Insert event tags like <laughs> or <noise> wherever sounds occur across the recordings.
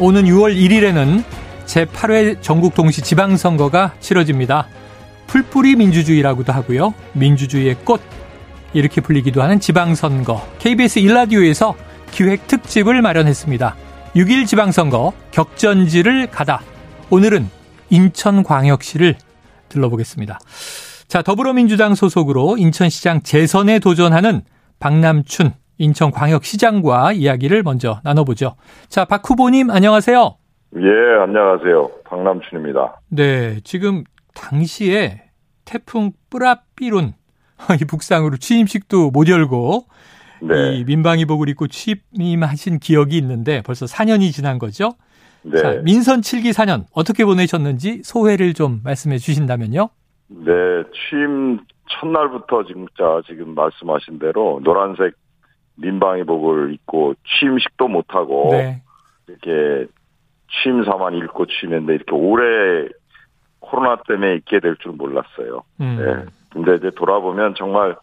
오는 6월 1일에는 제8회 전국 동시 지방선거가 치러집니다. 풀뿌리 민주주의라고도 하고요. 민주주의의 꽃 이렇게 불리기도 하는 지방선거. KBS 일라디오에서 기획 특집을 마련했습니다. 6일 지방선거 격전지를 가다. 오늘은 인천광역시를 들러보겠습니다. 자, 더불어민주당 소속으로 인천시장 재선에 도전하는 박남춘 인천광역시장과 이야기를 먼저 나눠보죠. 자, 박 후보님 안녕하세요. 예, 안녕하세요. 박남춘입니다. 네, 지금 당시에 태풍 뿌라삐룬 <laughs> 이 북상으로 취임식도 못 열고 네. 이 민방위복을 입고 취임하신 기억이 있는데 벌써 4년이 지난 거죠. 네. 자, 민선 7기 4년 어떻게 보내셨는지 소회를 좀 말씀해 주신다면요. 네, 취임 첫날부터 진짜 지금 말씀하신 대로 노란색 민방위복을 입고 취임식도 못하고 네. 이렇게 취임사만 읽고 취임했는데 이렇게 오래 코로나 때문에 있게 될 줄 몰랐어요. 음. 네. 근데 이제 돌아보면 정말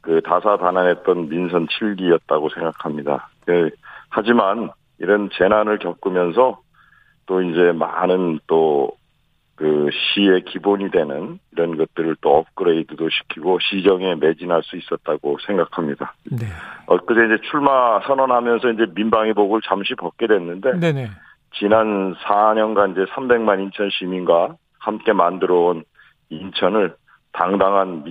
그 다사다난했던 민선 7기였다고 생각합니다. 네. 하지만 이런 재난을 겪으면서 또 이제 많은 또 그 시의 기본이 되는 이런 것들을 또 업그레이드도 시키고 시정에 매진할 수 있었다고 생각합니다. 네. 엊그제 이제 출마 선언하면서 이제 민방위복을 잠시 벗게 됐는데 네네. 지난 4년간 이제 300만 인천 시민과 함께 만들어 온 인천을 당당한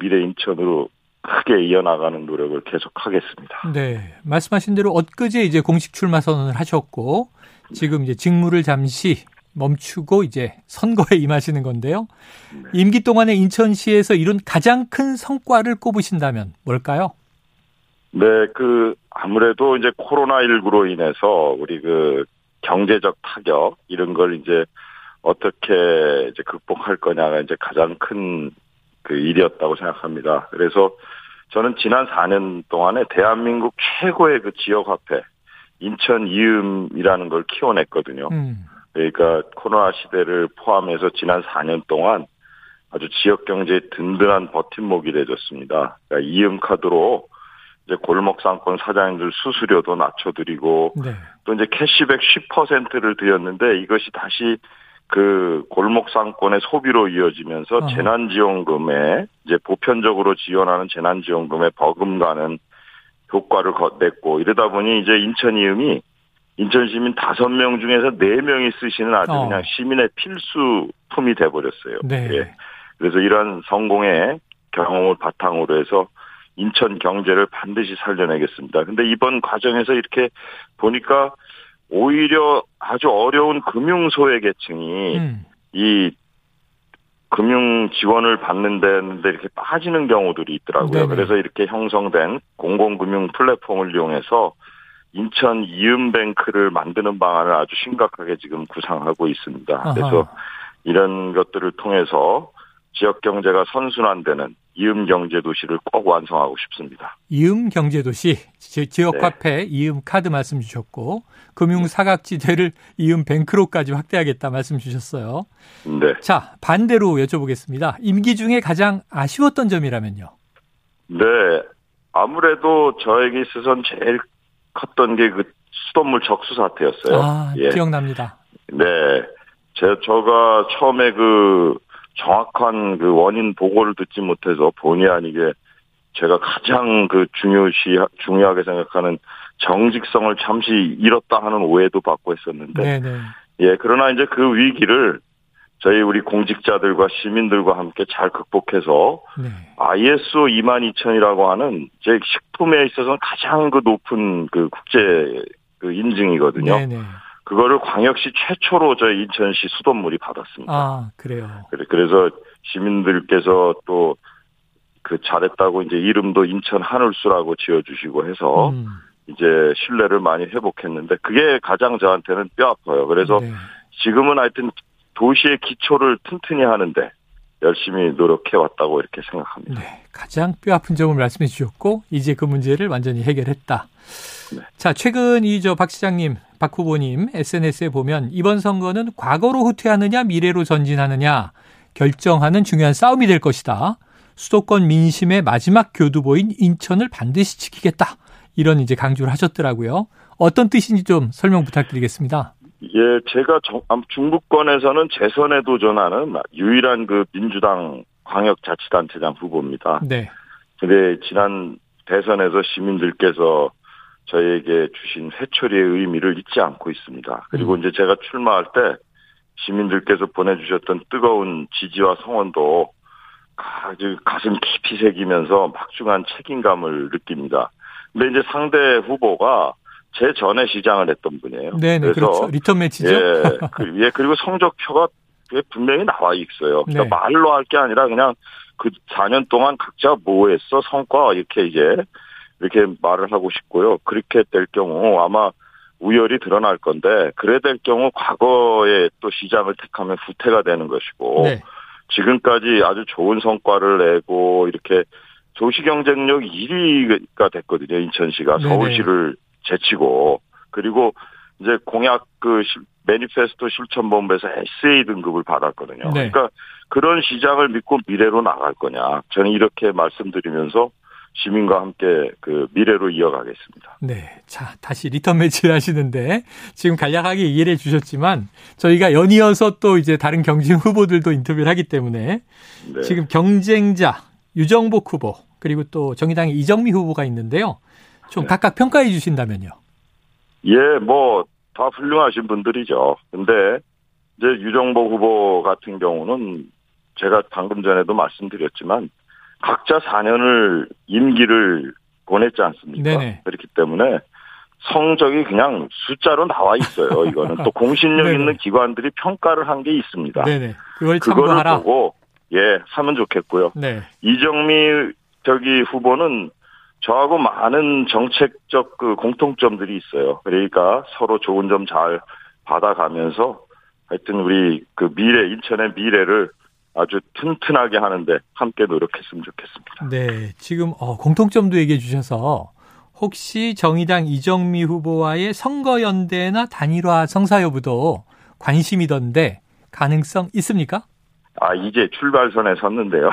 미래 인천으로 크게 이어나가는 노력을 계속하겠습니다. 네. 말씀하신 대로 엊그제 이제 공식 출마 선언을 하셨고 지금 이제 직무를 잠시 멈추고 이제 선거에 <laughs> 임하시는 건데요. 네. 임기 동안에 인천시에서 이룬 가장 큰 성과를 꼽으신다면 뭘까요? 네, 그 아무래도 이제 코로나 19로 인해서 우리 그 경제적 타격 이런 걸 이제 어떻게 이제 극복할 거냐가 이제 가장 큰 그 일이었다고 생각합니다. 그래서 저는 지난 4년 동안에 대한민국 최고의 그 지역 화폐 인천 이음이라는 걸 키워냈거든요. 음. 그러니까 코로나 시대를 포함해서 지난 4년 동안 아주 지역 경제에 든든한 버팀목이 되어졌습니다. 그러니까 이음 카드로 이제 골목 상권 사장님들 수수료도 낮춰드리고 네. 또 이제 캐시백 10%를 드렸는데 이것이 다시 그 골목 상권의 소비로 이어지면서 어. 재난지원금에 이제 보편적으로 지원하는 재난지원금에 버금가는 효과를 냈고 이러다 보니 이제 인천 이음이 인천 시민 5명 중에서 4명이 쓰시는 아주 어. 그냥 시민의 필수품이 돼버렸어요. 네. 예. 그래서 이러한 성공의 경험을 바탕으로 해서 인천 경제를 반드시 살려내겠습니다. 근데 이번 과정에서 이렇게 보니까 오히려 아주 어려운 금융 소외 계층이 음. 이 금융 지원을 받는 데는데 이렇게 빠지는 경우들이 있더라고요. 네네. 그래서 이렇게 형성된 공공금융 플랫폼을 이용해서 인천 이음뱅크를 만드는 방안을 아주 심각하게 지금 구상하고 있습니다. 그래서 이런 것들을 통해서 지역 경제가 선순환되는 이음 경제 도시를 꼭 완성하고 싶습니다. 이음 경제 도시 지역 화폐 네. 이음 카드 말씀 주셨고 금융 사각지대를 이음 뱅크로까지 확대하겠다 말씀 주셨어요. 네. 자, 반대로 여쭤보겠습니다. 임기 중에 가장 아쉬웠던 점이라면요. 네. 아무래도 저에게 있어서는 제일 컸던 게 그 수돗물 적수 사태였어요. 아, 예. 기억납니다. 네. 제, 저가 처음에 그 정확한 그 원인 보고를 듣지 못해서 본의 아니게 제가 가장 그 중요시 중요하게 생각하는 정직성을 잠시 잃었다 하는 오해도 받고 했었는데 네네. 예 그러나 이제 그 위기를 저희 우리 공직자들과 시민들과 함께 잘 극복해서 네. ISO 22000이라고 하는 제 식품에 있어서는 가장 그 높은 그 국제 그 인증이거든요. 네네. 그거를 광역시 최초로 저희 인천시 수돗물이 받았습니다. 아, 그래요. 그래서 시민들께서 또 그 잘했다고 이제 이름도 인천 하늘수라고 지어주시고 해서 음. 이제 신뢰를 많이 회복했는데 그게 가장 저한테는 뼈 아파요. 그래서 네. 지금은 하여튼 도시의 기초를 튼튼히 하는데 열심히 노력해 왔다고 이렇게 생각합니다. 네, 가장 뼈 아픈 점을 말씀해 주셨고 이제 그 문제를 완전히 해결했다. 네. 자, 최근 이 저 박 시장님, 박 후보님 SNS에 보면 이번 선거는 과거로 후퇴하느냐 미래로 전진하느냐 결정하는 중요한 싸움이 될 것이다. 수도권 민심의 마지막 교두보인 인천을 반드시 지키겠다. 이런 이제 강조를 하셨더라고요. 어떤 뜻인지 좀 설명 부탁드리겠습니다. 예, 제가 중부권에서는 재선에 도전하는 유일한 그 민주당 광역자치단체장 후보입니다. 네. 근데 지난 대선에서 시민들께서 저에게 주신 회초리의 의미를 잊지 않고 있습니다. 그리고 음. 이제 제가 출마할 때 시민들께서 보내주셨던 뜨거운 지지와 성원도 아주 가슴 깊이 새기면서 막중한 책임감을 느낍니다. 근데 이제 상대 후보가 제 전에 시장을 했던 분이에요. 네, 그래서 그렇죠. 리턴 매치죠. 예, <laughs> 그, 예, 그리고 성적표가 분명히 나와 있어요. 그러니까 네. 말로 할 게 아니라 그냥 그 4년 동안 각자 뭐 했어 성과 이렇게 이제 이렇게 말을 하고 싶고요. 그렇게 될 경우 아마 우열이 드러날 건데 그래 될 경우 과거에 또 시장을 택하면 후퇴가 되는 것이고 네. 지금까지 아주 좋은 성과를 내고 이렇게 도시 경쟁력 1위가 됐거든요. 인천시가 네네. 서울시를 제치고 그리고 이제 공약 그 매니페스토 실천본부에서 SA 등급을 받았거든요. 네. 그러니까 그런 시장을 믿고 미래로 나갈 거냐. 저는 이렇게 말씀드리면서 시민과 함께 그 미래로 이어가겠습니다. 네. 자, 다시 리턴 매치를 하시는데 지금 간략하게 이해를 해 주셨지만 저희가 연이어서 또 이제 다른 경쟁 후보들도 인터뷰를 하기 때문에 네. 지금 경쟁자 유정복 후보 그리고 또 정의당의 이정미 후보가 있는데요. 좀 네. 각각 평가해 주신다면요. 예, 뭐 다 훌륭하신 분들이죠. 근데 이제 유정복 후보 같은 경우는 제가 방금 전에도 말씀드렸지만 각자 4년을 임기를 보냈지 않습니까? 네네. 그렇기 때문에 성적이 그냥 숫자로 나와 있어요. 이거는 또 공신력 <laughs> 있는 기관들이 평가를 한 게 있습니다. 네네. 그걸 참고하라. 그거를 보고 예 하면 좋겠고요. 네. 이정미 저기 후보는 저하고 많은 정책적 그 공통점들이 있어요. 그러니까 서로 좋은 점 잘 받아가면서 하여튼 우리 그 미래 인천의 미래를 아주 튼튼하게 하는데 함께 노력했으면 좋겠습니다. 네, 지금 어, 공통점도 얘기해 주셔서 혹시 정의당 이정미 후보와의 선거 연대나 단일화 성사 여부도 관심이던데 가능성 있습니까? 아, 이제 출발선에 섰는데요.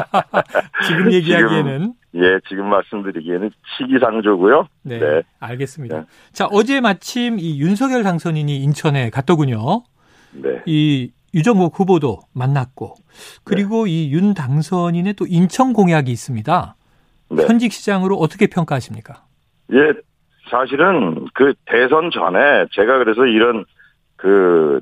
<laughs> 지금 얘기하기에는. 예, 지금 말씀드리기에는 시기상조고요. 네, 네. 알겠습니다. 네. 자, 어제 마침 이 윤석열 당선인이 인천에 갔더군요. 네. 이 유정국 후보도 만났고 그리고 네. 이윤 당선인의 또 인천 공약이 있습니다. 네. 현직 시장으로 어떻게 평가하십니까? 예, 사실은 그 대선 전에 제가 그래서 이런 그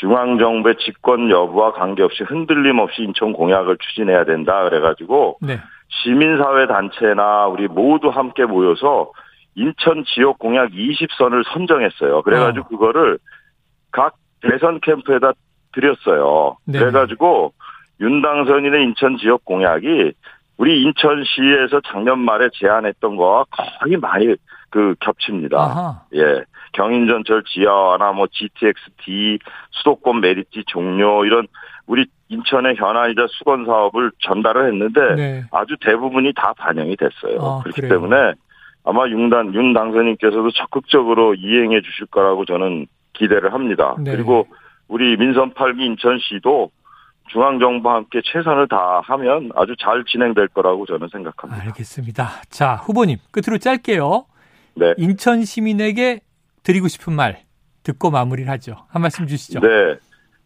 중앙 정부의 집권 여부와 관계없이 흔들림 없이 인천 공약을 추진해야 된다 그래가지고 네. 시민사회 단체나 우리 모두 함께 모여서 인천 지역 공약 20선을 선정했어요. 그래가지고 어. 그거를 각 대선 캠프에다 드렸어요. 네. 그래가지고 윤당선인의 인천 지역 공약이 우리 인천시에서 작년 말에 제안했던 거와 거의 많이 그 겹칩니다. 아하. 예. 경인전철 지하화나 뭐 GTX-D 수도권 메리트 종료 이런 우리 인천의 현안이자 수건 사업을 전달을 했는데 네. 아주 대부분이 다 반영이 됐어요. 아, 그렇기 그래요. 때문에 아마 윤단 윤 당선인께서도 적극적으로 이행해 주실 거라고 저는 기대를 합니다. 네. 그리고 우리 민선 8기 인천시도 중앙정부와 함께 최선을 다하면 아주 잘 진행될 거라고 저는 생각합니다. 알겠습니다. 자, 후보님, 끝으로 짧게요. 네. 인천 시민에게 드리고 싶은 말 듣고 마무리를 하죠. 한 말씀 주시죠. 네.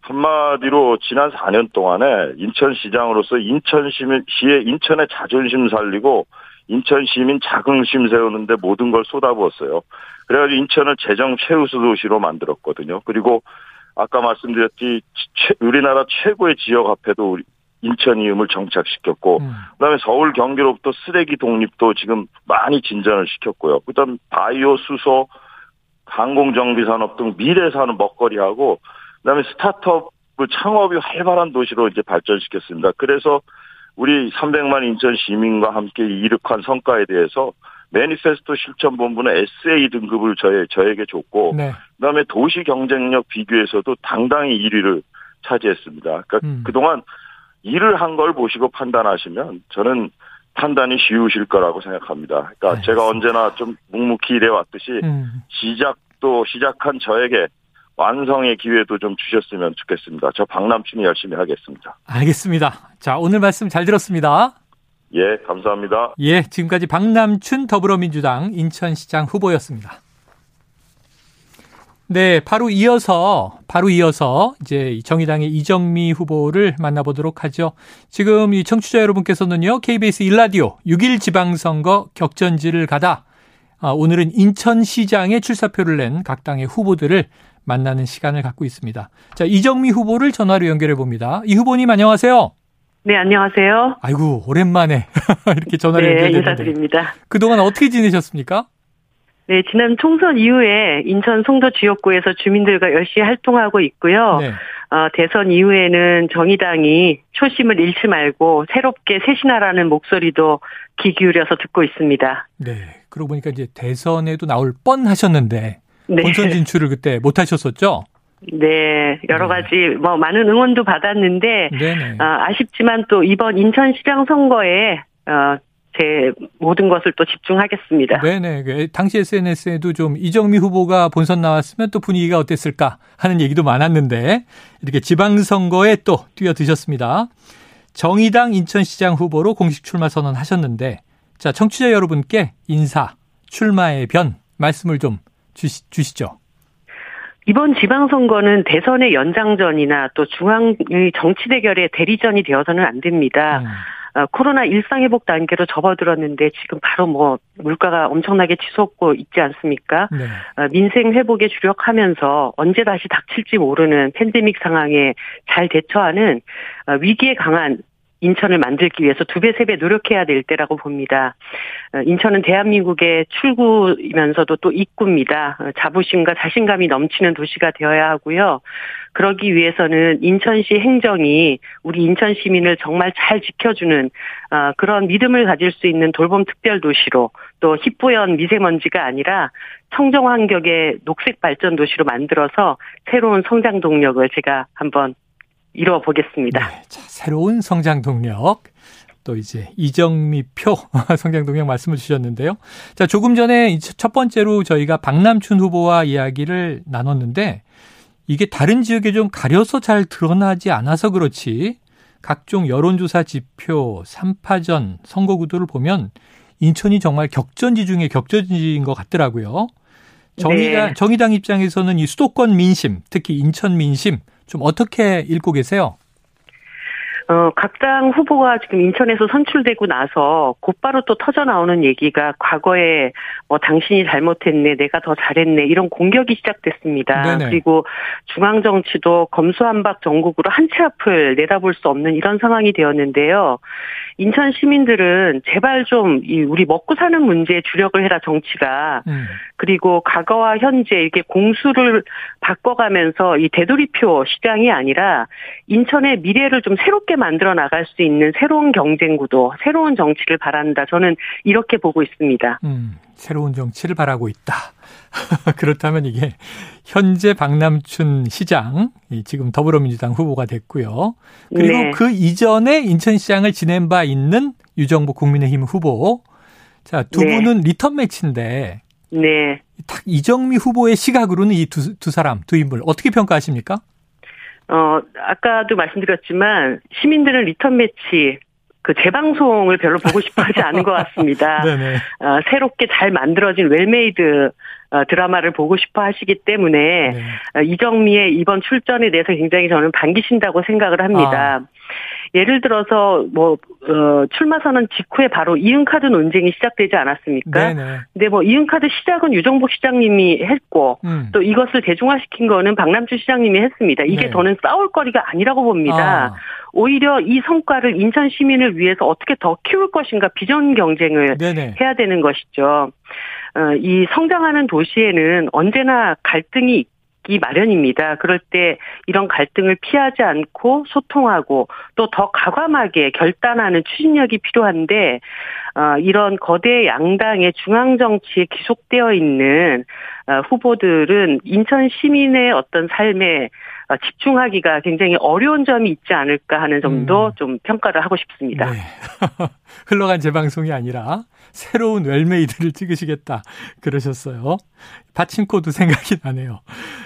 한마디로 지난 4년 동안에 인천시장으로서 인천시의 인천의 자존심 살리고 인천 시민 자긍심 세우는데 모든 걸 쏟아부었어요. 그래가지고 인천을 재정 최우수 도시로 만들었거든요. 그리고 아까 말씀드렸지 우리나라 최고의 지역 화폐도 우리 인천 이음을 정착시켰고 음. 그다음에 서울 경기로부터 쓰레기 독립도 지금 많이 진전을 시켰고요. 그다음 바이오 수소 항공 정비 산업 등 미래 산업 먹거리하고 그다음에 스타트업 창업이 활발한 도시로 이제 발전시켰습니다. 그래서 우리 300만 인천 시민과 함께 이룩한 성과에 대해서 매니페스토 실천본부는 SA 등급을 저에, 저에게 줬고, 네. 그 다음에 도시 경쟁력 비교에서도 당당히 1위를 차지했습니다. 그러니까 음. 그동안 일을 한 걸 보시고 판단하시면 저는 판단이 쉬우실 거라고 생각합니다. 그러니까 알겠습니다. 제가 언제나 좀 묵묵히 일해왔듯이 음. 시작도 시작한 저에게 완성의 기회도 좀 주셨으면 좋겠습니다. 저 박남춘이 열심히 하겠습니다. 알겠습니다. 자, 오늘 말씀 잘 들었습니다. 예, 감사합니다. 예, 지금까지 박남춘 더불어민주당 인천시장 후보였습니다. 네, 바로 이어서 바로 이어서 이제 정의당의 이정미 후보를 만나보도록 하죠. 지금 이 청취자 여러분께서는요, KBS 일라디오 6일 지방선거 격전지를 가다 아, 오늘은 인천시장에 출사표를 낸 각 당의 후보들을 만나는 시간을 갖고 있습니다. 자, 이정미 후보를 전화로 연결해 봅니다. 이 후보님 안녕하세요. 네, 안녕하세요. 아이고, 오랜만에 <laughs> 이렇게 전화를 네. 인사드립니다. 그동안 어떻게 지내셨습니까? 네, 지난 총선 이후에 인천 송도 지역구에서 주민들과 열심히 활동하고 있고요. 네. 어, 대선 이후에는 정의당이 초심을 잃지 말고 새롭게 쇄신하라는 목소리도 귀 기울여서 듣고 있습니다. 네. 그러고 보니까 이제 대선에도 나올 뻔 하셨는데 네. 본선 진출을 그때 못 하셨었죠? 네, 여러 네. 가지 뭐 많은 응원도 받았는데 어, 아쉽지만 또 이번 인천시장 선거에 어, 제 모든 것을 또 집중하겠습니다. 네네. 그 당시 SNS에도 좀 이정미 후보가 본선 나왔으면 또 분위기가 어땠을까 하는 얘기도 많았는데 이렇게 지방선거에 또 뛰어드셨습니다. 정의당 인천시장 후보로 공식 출마 선언하셨는데 자 청취자 여러분께 인사, 출마의 변 말씀을 좀 주시, 주시죠. 이번 지방선거는 대선의 연장전이나 또 중앙의 정치 대결의 대리전이 되어서는 안 됩니다. 음. 어, 코로나 일상 회복 단계로 접어들었는데 지금 바로 뭐 물가가 엄청나게 치솟고 있지 않습니까? 네. 어, 민생 회복에 주력하면서 언제 다시 닥칠지 모르는 팬데믹 상황에 잘 대처하는 어, 위기에 강한 인천을 만들기 위해서 두 배, 세 배 노력해야 될 때라고 봅니다. 어, 인천은 대한민국의 출구이면서도 또 입구입니다. 어, 자부심과 자신감이 넘치는 도시가 되어야 하고요. 그러기 위해서는 인천시 행정이 우리 인천 시민을 정말 잘 지켜주는 어, 그런 믿음을 가질 수 있는 돌봄 특별 도시로 또 희뿌연 미세먼지가 아니라 청정 환경의 녹색 발전 도시로 만들어서 새로운 성장 동력을 제가 한번 이루어 보겠습니다. 네, 자, 새로운 성장 동력. 또 이제 이정미표 <laughs> 성장 동력 말씀을 주셨는데요. 자, 조금 전에 첫 번째로 저희가 박남춘 후보와 이야기를 나눴는데 이게 다른 지역에 좀 가려서 잘 드러나지 않아서 그렇지 각종 여론조사 지표, 3파전, 선거 구도를 보면 인천이 정말 격전지 중에 격전지인 것 같더라고요. 정의당, 네. 정의당 입장에서는 이 수도권 민심, 특히 인천 민심 좀 어떻게 읽고 계세요? 어, 각당 후보가 지금 인천에서 선출되고 나서 곧바로 또 터져 나오는 얘기가 과거에 뭐 당신이 잘못했네, 내가 더 잘했네 이런 공격이 시작됐습니다. 네네. 그리고 중앙 정치도 검수한박 전국으로 한치 앞을 내다볼 수 없는 이런 상황이 되었는데요. 인천 시민들은 제발 좀 우리 먹고 사는 문제에 주력을 해라 정치가 음. 그리고 과거와 현재 이렇게 공수를 바꿔가면서 이 되돌이표 시장이 아니라 인천의 미래를 좀 새롭게 만들어 나갈 수 있는 새로운 경쟁 구도, 새로운 정치를 바란다. 저는 이렇게 보고 있습니다. 음, 새로운 정치를 바라고 있다. <laughs> 그렇다면 이게 현재 박남춘 시장 지금 더불어민주당 후보가 됐고요. 그리고 네. 그 이전에 인천시장을 지낸 바 있는 유정복 국민의힘 후보. 자, 두 네. 분은 리턴 매치인데. 네. 딱 이정미 후보의 시각으로는 이 두 두 사람, 두 인물 어떻게 평가하십니까? 어, 아까도 말씀드렸지만 시민들은 리턴 매치 그 재방송을 별로 보고 싶어 하지 않은 것 같습니다. <laughs> 어, 새롭게 잘 만들어진 웰메이드 어, 드라마를 보고 싶어 하시기 때문에 네. 어, 이정미의 이번 출전에 대해서 굉장히 저는 반기신다고 생각을 합니다. 아. 예를 들어서 뭐 어, 출마 선언 직후에 바로 이응카드 논쟁이 시작되지 않았습니까? 네네. 근데 뭐 이응카드 시작은 유정복 시장님이 했고 음. 또 이것을 대중화시킨 거는 박남주 시장님이 했습니다. 이게 네. 저는 싸울 거리가 아니라고 봅니다. 아. 오히려 이 성과를 인천 시민을 위해서 어떻게 더 키울 것인가 비전 경쟁을 네네. 해야 되는 것이죠. 어, 이 성장하는 도시에는 언제나 갈등이 있기 마련입니다. 그럴 때 이런 갈등을 피하지 않고 소통하고 또 더 과감하게 결단하는 추진력이 필요한데 어, 이런 거대 양당의 중앙 정치에 기속되어 있는 어, 후보들은 인천 시민의 어떤 삶에 어, 집중하기가 굉장히 어려운 점이 있지 않을까 하는 점도 음. 좀 평가를 하고 싶습니다. 네. <laughs> 흘러간 재방송이 아니라 새로운 웰메이드를 찍으시겠다 그러셨어요. 파친코도 생각이 나네요.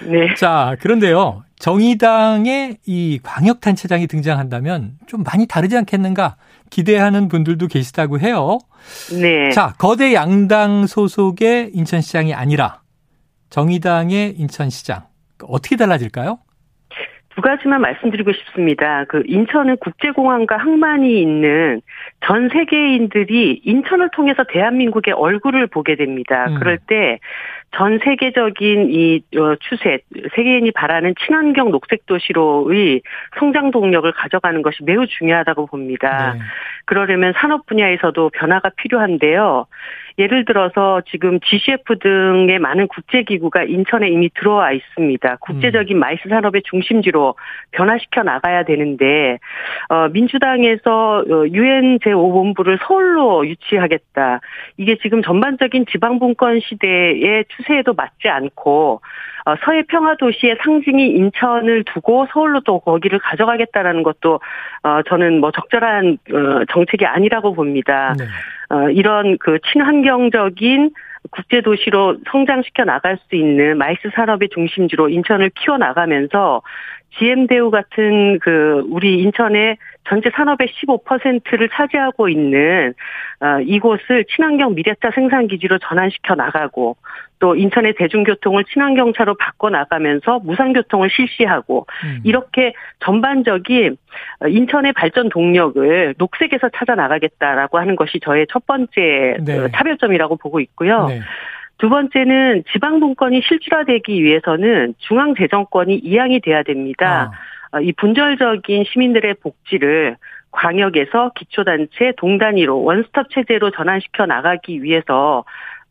네. 자, 그런데요. 정의당의 이 광역단체장이 등장한다면 좀 많이 다르지 않겠는가 기대하는 분들도 계시다고 해요. 네. 자, 거대 양당 소속의 인천시장이 아니라 정의당의 인천시장. 어떻게 달라질까요? 두 가지만 말씀드리고 싶습니다. 그 인천은 국제공항과 항만이 있는 전 세계인들이 인천을 통해서 대한민국의 얼굴을 보게 됩니다. 음. 그럴 때 전 세계적인 이 어, 추세, 세계인이 바라는 친환경 녹색 도시로의 성장 동력을 가져가는 것이 매우 중요하다고 봅니다. 네. 그러려면 산업 분야에서도 변화가 필요한데요. 예를 들어서 지금 GCF 등의 많은 국제기구가 인천에 이미 들어와 있습니다. 국제적인 음. 마이스 산업의 중심지로 변화시켜 나가야 되는데 어, 민주당에서 어, 유엔 제 5본부를 서울로 유치하겠다. 이게 지금 전반적인 지방분권 시대의 추세에도 맞지 않고 어, 서해 평화 도시의 상징인 인천을 두고 서울로 또 거기를 가져가겠다라는 것도 어, 저는 뭐 적절한 어, 정책이 아니라고 봅니다. 네. 이런 그 친환경적인 국제 도시로 성장시켜 나갈 수 있는 마이스 산업의 중심지로 인천을 키워 나가면서 GM 대우 같은 그 우리 인천의 전체 산업의 15%를 차지하고 있는 어, 이곳을 친환경 미래차 생산 기지로 전환시켜 나가고 또 인천의 대중교통을 친환경차로 바꿔 나가면서 무상교통을 실시하고 음. 이렇게 전반적인 어, 인천의 발전 동력을 녹색에서 찾아 나가겠다라고 하는 것이 저의 첫 번째 네. 어, 차별점이라고 보고 있고요. 네. 두 번째는 지방 분권이 실질화되기 위해서는 중앙 재정권이 이양이 돼야 됩니다. 아. 이 분절적인 시민들의 복지를 광역에서 기초단체 동단위로 원스톱 체제로 전환시켜 나가기 위해서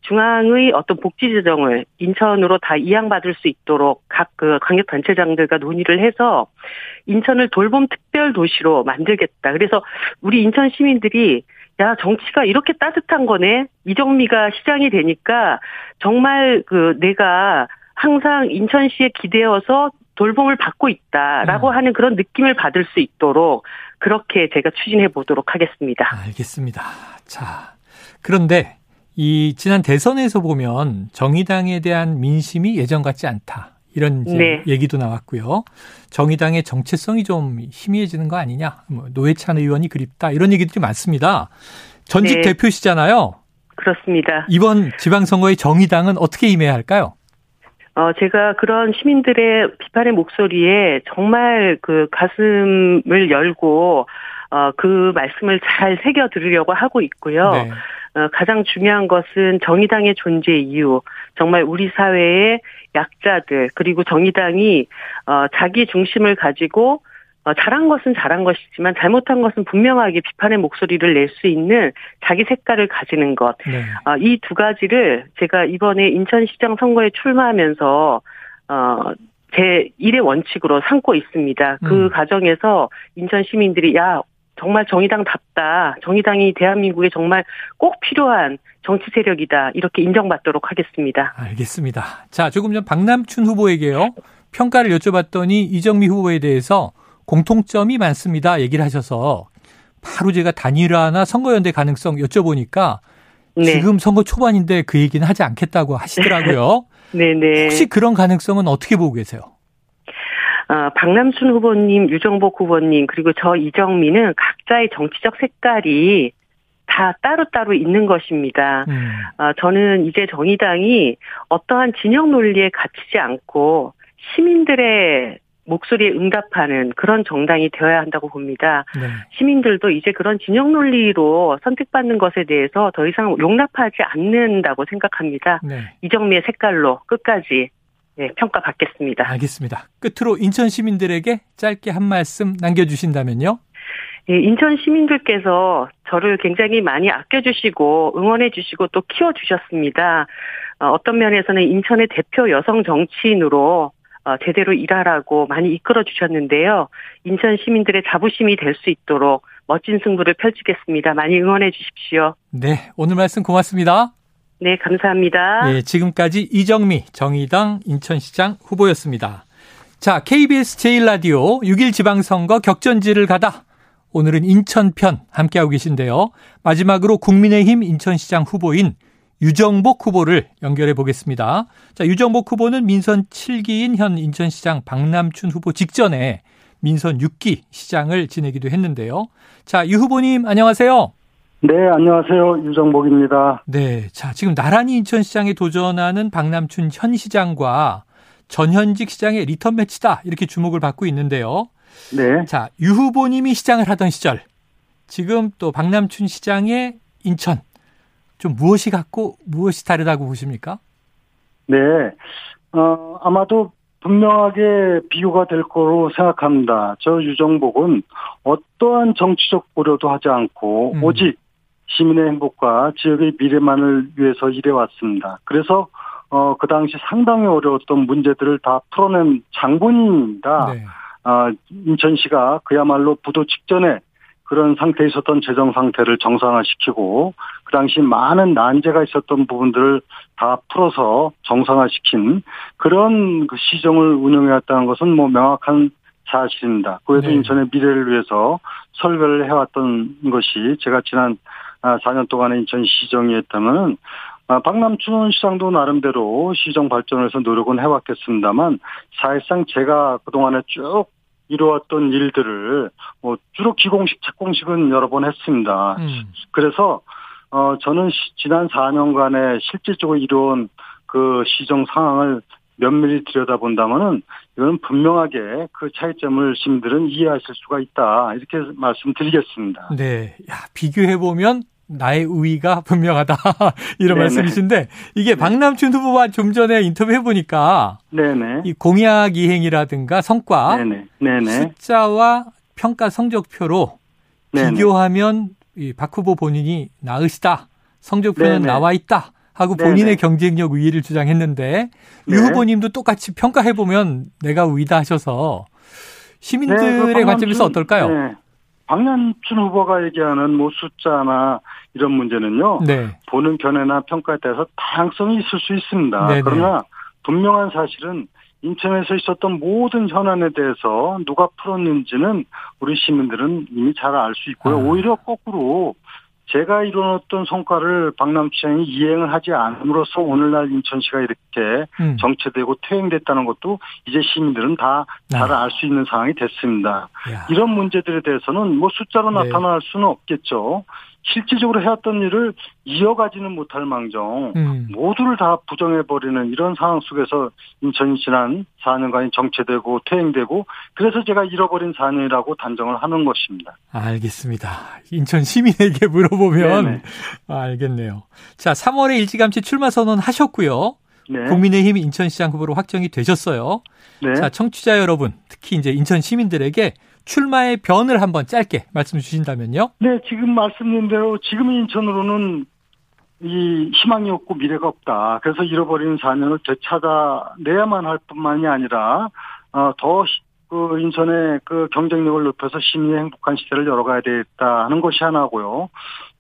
중앙의 어떤 복지 재정을 인천으로 다 이양받을 수 있도록 각 그 광역 단체장들과 논의를 해서 인천을 돌봄 특별 도시로 만들겠다. 그래서 우리 인천 시민들이 야 정치가 이렇게 따뜻한 거네. 이정미가 시장이 되니까 정말 그 내가 항상 인천시에 기대어서 돌봄을 받고 있다라고 음. 하는 그런 느낌을 받을 수 있도록 그렇게 제가 추진해 보도록 하겠습니다. 알겠습니다. 자, 그런데 이 지난 대선에서 보면 정의당에 대한 민심이 예전 같지 않다. 이런 네. 얘기도 나왔고요. 정의당의 정체성이 좀 희미해지는 거 아니냐. 뭐 노회찬 의원이 그립다. 이런 얘기들이 많습니다. 전직 네. 대표시잖아요. 그렇습니다. 이번 지방선거의 정의당은 어떻게 임해야 할까요? 어, 제가 그런 시민들의 비판의 목소리에 정말 그 가슴을 열고, 어, 그 말씀을 잘 새겨 들으려고 하고 있고요. 네. 어, 가장 중요한 것은 정의당의 존재 이유, 정말 우리 사회의 약자들, 그리고 정의당이, 어, 자기 중심을 가지고, 어, 잘한 것은 잘한 것이지만 잘못한 것은 분명하게 비판의 목소리를 낼 수 있는 자기 색깔을 가지는 것. 네. 어, 이두 가지를 제가 이번에 인천시장 선거에 출마하면서, 어, 제 1의 원칙으로 삼고 있습니다. 그 음. 과정에서 인천 시민들이 야 정말 정의당답다. 정의당이 대한민국에 정말 꼭 필요한 정치 세력이다. 이렇게 인정받도록 하겠습니다. 알겠습니다. 자, 조금 전 박남춘 후보에게요. 평가를 여쭤봤더니 이정미 후보에 대해서 공통점이 많습니다. 얘기를 하셔서 바로 제가 단일화나 선거연대 가능성 여쭤보니까 네. 지금 선거 초반인데 그 얘기는 하지 않겠다고 하시더라고요. 네네. <laughs> 혹시 그런 가능성은 어떻게 보고 계세요? 어, 박남순 후보님, 유정복 후보님, 그리고 저 이정미는 각자의 정치적 색깔이 다 따로따로 있는 것입니다. 음. 어, 저는 이제 정의당이 어떠한 진영 논리에 갇히지 않고 시민들의 목소리에 응답하는 그런 정당이 되어야 한다고 봅니다. 네. 시민들도 이제 그런 진영 논리로 선택받는 것에 대해서 더 이상 용납하지 않는다고 생각합니다. 네. 이정미의 색깔로 끝까지 네, 평가받겠습니다. 알겠습니다. 끝으로 인천 시민들에게 짧게 한 말씀 남겨주신다면요? 예, 인천 시민들께서 저를 굉장히 많이 아껴주시고 응원해주시고 또 키워주셨습니다. 어, 어떤 면에서는 인천의 대표 여성 정치인으로 어, 제대로 일하라고 많이 이끌어 주셨는데요. 인천 시민들의 자부심이 될 수 있도록 멋진 승부를 펼치겠습니다. 많이 응원해 주십시오. 네, 오늘 말씀 고맙습니다. 네, 감사합니다. 네, 지금까지 이정미 정의당 인천시장 후보였습니다. 자, KBS 제1라디오 6일 지방선거 격전지를 가다. 오늘은 인천편 함께하고 계신데요. 마지막으로 국민의힘 인천시장 후보인 유정복 후보를 연결해 보겠습니다. 자, 유정복 후보는 민선 7기인 현 인천시장 박남춘 후보 직전에 민선 6기 시장을 지내기도 했는데요. 자, 유 후보님 안녕하세요. 네, 안녕하세요. 유정복입니다. 네. 자, 지금 나란히 인천시장에 도전하는 박남춘 현 시장과 전현직 시장의 리턴 매치다. 이렇게 주목을 받고 있는데요. 네. 자, 유 후보님이 시장을 하던 시절, 지금 또 박남춘 시장의 인천, 좀 무엇이 같고 무엇이 다르다고 보십니까? 네. 어, 아마도 분명하게 비교가 될 거로 생각합니다. 저 유정복은 어떠한 정치적 고려도 하지 않고 음. 오직 시민의 행복과 지역의 미래만을 위해서 일해왔습니다. 그래서 어, 그 당시 상당히 어려웠던 문제들을 다 풀어낸 장본인입니다. 네. 어, 인천시가 그야말로 부도 직전에 그런 상태에 있었던 재정 상태를 정상화시키고 그 당시 많은 난제가 있었던 부분들을 다 풀어서 정상화시킨 그런 그 시정을 운영해왔다는 것은 뭐 명확한 사실입니다. 그에도 네. 인천의 미래를 위해서 설계를 해왔던 것이 제가 지난 4년 아, 동안의 인천 시정이었다면 아, 박남춘 시장도 나름대로 시정 발전을 해서 노력은 해왔겠습니다만 사실상 제가 그동안에 쭉 이루었던 일들을 뭐 주로 기공식, 착공식은 여러 번 했습니다. 음. 그래서 어 저는 시, 지난 4년간의 실질적으로 이루어온 그 시정 상황을 면밀히 들여다본다면은 이거는 분명하게 그 차이점을 시민들은 이해하실 수가 있다 이렇게 말씀드리겠습니다. 네, 야, 비교해 보면 나의 우위가 <laughs> 분명하다 이런 네네. 말씀이신데 이게 네. 박남춘 후보와 좀 전에 인터뷰 해보니까 네네. 이 공약 이행이라든가 성과 네네. 네네. 숫자와 평가 성적표로 비교하면 이 박 후보 본인이 나으시다 성적표는 나와 있다 하고 본인의 경쟁력 우위를 주장했는데 네. 유 후보님도 똑같이 평가해 보면 내가 우위다 하셔서 시민들의 네, 관점에서 어떨까요? 네. 박남춘 후보가 얘기하는 뭐 숫자나 이런 문제는요. 네. 보는 견해나 평가에 따라서 다양성이 있을 수 있습니다. 네네. 그러나 분명한 사실은 인천에서 있었던 모든 현안에 대해서 누가 풀었는지는 우리 시민들은 이미 잘 알 수 있고요. 아. 오히려 거꾸로 제가 이뤄놨던 성과를 박남춘이 이행을 하지 않음으로써 오늘날 인천시가 이렇게 음. 정체되고 퇴행됐다는 것도 이제 시민들은 다 잘 알수 아. 있는 상황이 됐습니다. 야. 이런 문제들에 대해서는 뭐 숫자로 네. 나타날 수는 없겠죠. 실질적으로 해왔던 일을 이어가지는 못할 망정 음. 모두를 다 부정해버리는 이런 상황 속에서 인천이 지난 4년간이 정체되고 퇴행되고 그래서 제가 잃어버린 4년이라고 단정을 하는 것입니다. 알겠습니다. 인천 시민에게 물어보면 네네. 아, 알겠네요. 자, 3월에 일찌감치 출마 선언 하셨고요. 네. 국민의힘 인천시장 후보로 확정이 되셨어요. 네. 자, 청취자 여러분, 특히 이제 인천 시민들에게 출마의 변을 한번 짧게 말씀 주신다면요. 네, 지금 말씀드린 대로 지금 인천으로는 이 희망이 없고 미래가 없다. 그래서 잃어버린 4년을 되찾아내야만 할 뿐만이 아니라 어, 더그 인천의 그 경쟁력을 높여서 시민의 행복한 시대를 열어가야 되겠다 하는 것이 하나고요.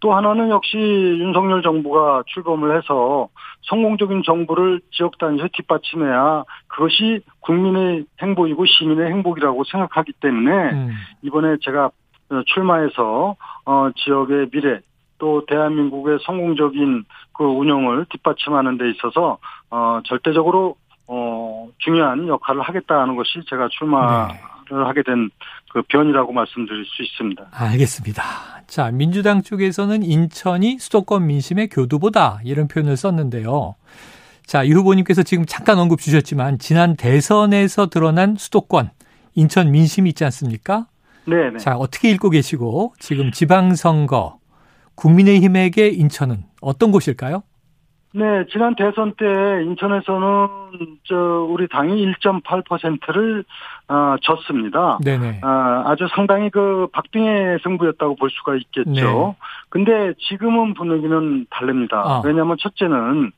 또 하나는 역시 윤석열 정부가 출범을 해서 성공적인 정부를 지역 단위에서 뒷받침해야 그것이 국민의 행복이고 시민의 행복이라고 생각하기 때문에 음. 이번에 제가 출마해서 어 지역의 미래 또 대한민국의 성공적인 그 운영을 뒷받침하는 데 있어서 어 절대적으로 어 중요한 역할을 하겠다는 것이 제가 출마를 네. 하게 된 그 변이라고 말씀드릴 수 있습니다. 알겠습니다. 자, 민주당 쪽에서는 인천이 수도권 민심의 교두보다 이런 표현을 썼는데요. 자, 이 후보님께서 지금 잠깐 언급 주셨지만 지난 대선에서 드러난 수도권 인천 민심이 있지 않습니까? 네. 자, 어떻게 읽고 계시고 지금 지방선거 국민의힘에게 인천은 어떤 곳일까요? 네, 지난 대선 때 인천에서는 저 우리 당이 1.8%를 어, 졌습니다. 네네. 어, 아주 상당히 그 박빙의 승부였다고 볼 수가 있겠죠. 네. 근데 지금은 분위기는 다릅니다. 어. 왜냐하면 첫째는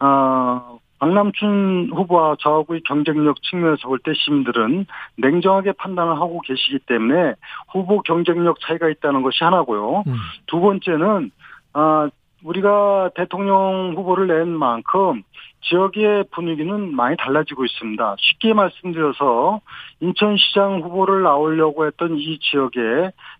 어, 박남춘 후보와 저하고의 경쟁력 측면에서 볼 때 시민들은 냉정하게 판단을 하고 계시기 때문에 후보 경쟁력 차이가 있다는 것이 하나고요. 음. 두 번째는 아 우리가 대통령 후보를 낸 만큼 지역의 분위기는 많이 달라지고 있습니다. 쉽게 말씀드려서 인천시장 후보를 나오려고 했던 이 지역에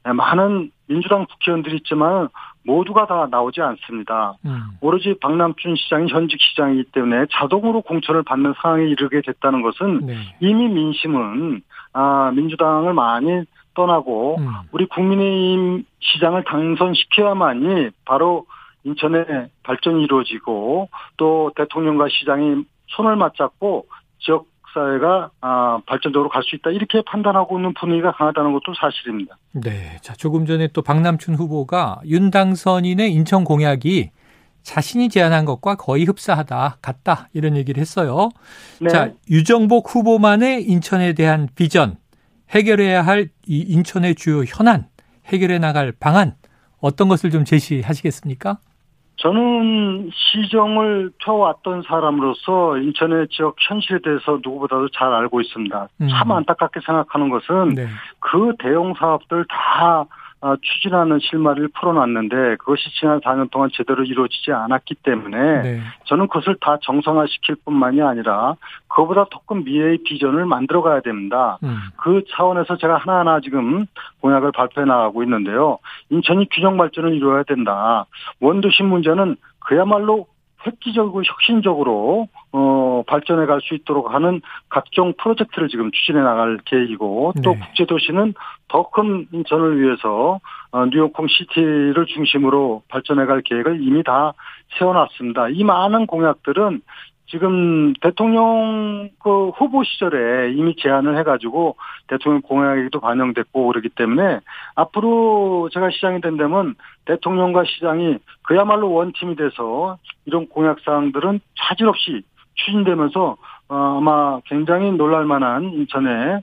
많은 민주당 국회의원들이 있지만 모두가 다 나오지 않습니다. 음. 오로지 박남춘 시장이 현직 시장이기 때문에 자동으로 공천을 받는 상황에 이르게 됐다는 것은 네. 이미 민심은 아 민주당을 많이 떠나고 음. 우리 국민의힘 시장을 당선시켜야만이 바로 인천의 발전이 이루어지고 또 대통령과 시장이 손을 맞잡고 지역 사회가 아, 발전적으로 갈 수 있다 이렇게 판단하고 있는 분위기가 강하다는 것도 사실입니다. 네, 자 조금 전에 또 박남춘 후보가 윤 당선인의 인천 공약이 자신이 제안한 것과 거의 흡사하다 같다 이런 얘기를 했어요. 네. 자 유정복 후보만의 인천에 대한 비전 해결해야 할 이 인천의 주요 현안 해결해 나갈 방안 어떤 것을 좀 제시하시겠습니까? 저는 시정을 펴왔던 사람으로서 인천의 지역 현실에 대해서 누구보다도 잘 알고 있습니다. 음. 참 안타깝게 생각하는 것은 네. 그 대형 사업들 다 아, 추진하는 실마리를 풀어놨는데 그것이 지난 4년 동안 제대로 이루어지지 않았기 때문에 네. 저는 그것을 다 정상화시킬 뿐만이 아니라 그보다 더큰 미래의 비전을 만들어 가야 됩니다. 음. 그 차원에서 제가 하나하나 지금 공약을 발표해 나가고 있는데요. 인천이 균형 발전을 이루어야 된다. 원도심 문제는 그야말로 획기적이고 혁신적으로 어 발전해 갈 수 있도록 하는 각종 프로젝트를 지금 추진해 나갈 계획이고 또 네. 국제 도시는 더 큰 인천을 위해서 어 뉴욕콩 시티를 중심으로 발전해 갈 계획을 이미 다 세워놨습니다. 이 많은 공약들은 지금 대통령 그 후보 시절에 이미 제안을 해가지고 대통령 공약에도 반영됐고 그러기 때문에 앞으로 제가 시장이 된다면 대통령과 시장이 그야말로 원팀이 돼서 이런 공약 사항들은 차질 없이 추진되면서 어, 아마 굉장히 놀랄만한 인천에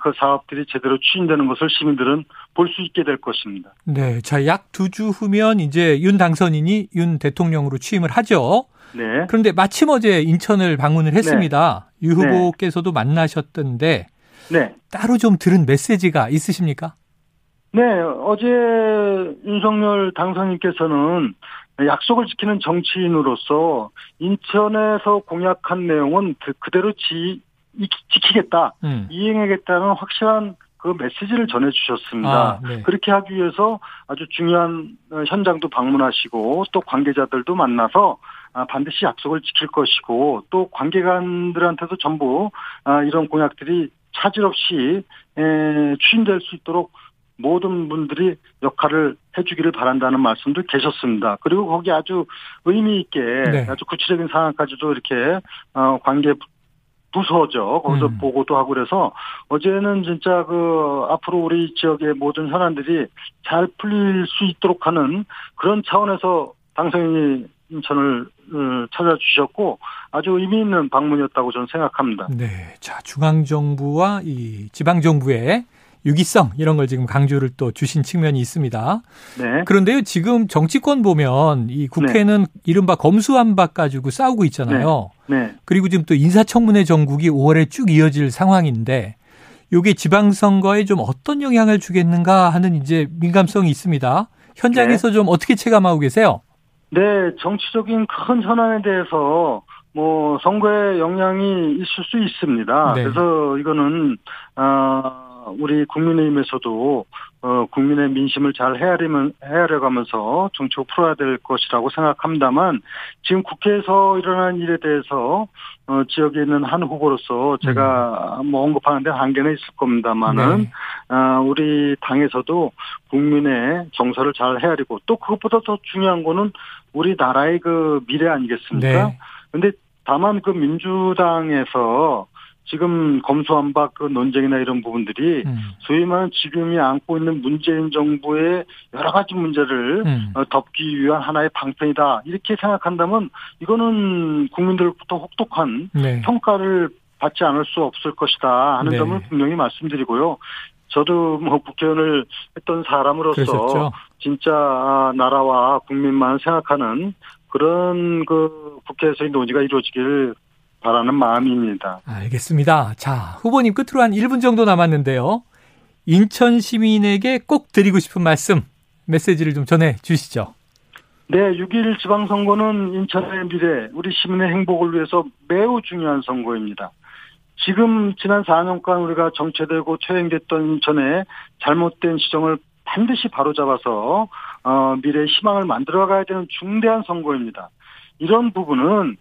그 사업들이 제대로 추진되는 것을 시민들은 볼 수 있게 될 것입니다. 네, 자 약 두 주 후면 이제 윤 당선인이 윤 대통령으로 취임을 하죠. 네. 그런데 마침 어제 인천을 방문을 했습니다. 네. 유 후보께서도 네. 만나셨던데 네. 따로 좀 들은 메시지가 있으십니까? 네, 어제 윤석열 당선인께서는 약속을 지키는 정치인으로서 인천에서 공약한 내용은 그, 그대로 지, 지키겠다, 음. 이행하겠다는 확실한 그 메시지를 전해주셨습니다. 아, 네. 그렇게 하기 위해서 아주 중요한 현장도 방문하시고 또 관계자들도 만나서 아, 반드시 약속을 지킬 것이고 또 관계관들한테도 전부 아, 이런 공약들이 차질 없이 추진될 수 있도록 모든 분들이 역할을 해주기를 바란다는 말씀도 계셨습니다. 그리고 거기 아주 의미 있게 네. 아주 구체적인 상황까지도 이렇게 어, 관계 부서죠. 거기서 음. 보고도 하고 그래서 어제는 진짜 그 앞으로 우리 지역의 모든 현안들이 잘 풀릴 수 있도록 하는 그런 차원에서 당선인이 인천을 어, 찾아주셨고 아주 의미 있는 방문이었다고 저는 생각합니다. 네, 자 중앙 정부와 이 지방 정부의 유기성 이런 걸 지금 강조를 또 주신 측면이 있습니다. 네. 그런데요, 지금 정치권 보면 이 국회는 네. 이른바 검수한박 가지고 싸우고 있잖아요. 네. 네. 그리고 지금 또 인사청문회 전국이 5월에 쭉 이어질 상황인데 이게 지방선거에 좀 어떤 영향을 주겠는가 하는 이제 민감성이 있습니다. 현장에서 네. 좀 어떻게 체감하고 계세요? 네, 정치적인 큰 현안에 대해서 뭐 선거에 영향이 있을 수 있습니다. 네. 그래서 이거는 어, 우리 국민의힘에서도 어, 국민의 민심을 잘 헤아리면 헤아려가면서 정책을 풀어야 될 것이라고 생각합니다만 지금 국회에서 일어난 일에 대해서 어, 지역에 있는 한 후보로서 제가 음. 뭐 언급하는 데 한계는 있을 겁니다만은 네. 어, 우리 당에서도 국민의 정서를 잘 헤아리고 또 그것보다 더 중요한 거는 우리나라의 그 미래 아니겠습니까? 네. 근데 다만 그 민주당에서 지금 검수한박 그 논쟁이나 이런 부분들이 음. 소위 말하는 지금이 안고 있는 문재인 정부의 여러 가지 문제를 음. 어, 덮기 위한 하나의 방편이다 이렇게 생각한다면 이거는 국민들부터 혹독한 네. 평가를 받지 않을 수 없을 것이다 하는 네. 점을 분명히 말씀드리고요. 저도 뭐 국회의원을 했던 사람으로서 그러셨죠? 진짜 나라와 국민만 생각하는 그런 그 국회에서의 논의가 이루어지길 바라는 마음입니다. 알겠습니다. 자, 후보님 끝으로 한 1분 정도 남았는데요. 인천 시민에게 꼭 드리고 싶은 말씀, 메시지를 좀 전해 주시죠. 네, 6일 지방선거는 인천의 미래, 우리 시민의 행복을 위해서 매우 중요한 선거입니다. 지금 지난 4년간 우리가 정체되고 퇴행됐던 인천의 잘못된 시정을 반드시 바로잡아서 어, 미래의 희망을 만들어가야 되는 중대한 선거입니다. 이런 부분은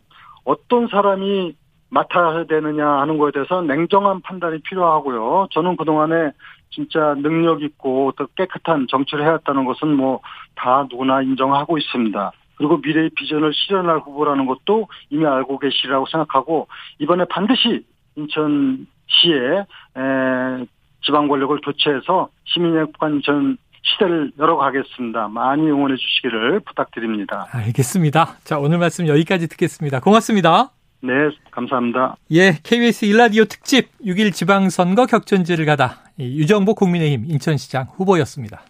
어떤 사람이 맡아야 되느냐 하는 것에 대해서 냉정한 판단이 필요하고요. 저는 그동안에 진짜 능력 있고 또 깨끗한 정치를 해왔다는 것은 뭐 다 누구나 인정하고 있습니다. 그리고 미래의 비전을 실현할 후보라는 것도 이미 알고 계시리라고 생각하고 이번에 반드시 인천시에 지방 권력을 교체해서 시민의 행복한 전 시대를 열어가겠습니다. 많이 응원해 주시기를 부탁드립니다. 알겠습니다. 자, 오늘 말씀 여기까지 듣겠습니다. 고맙습니다. 네, 감사합니다. 예, KBS 일라디오 특집 6일 지방선거 격전지를 가다 유정복 국민의힘 인천시장 후보였습니다.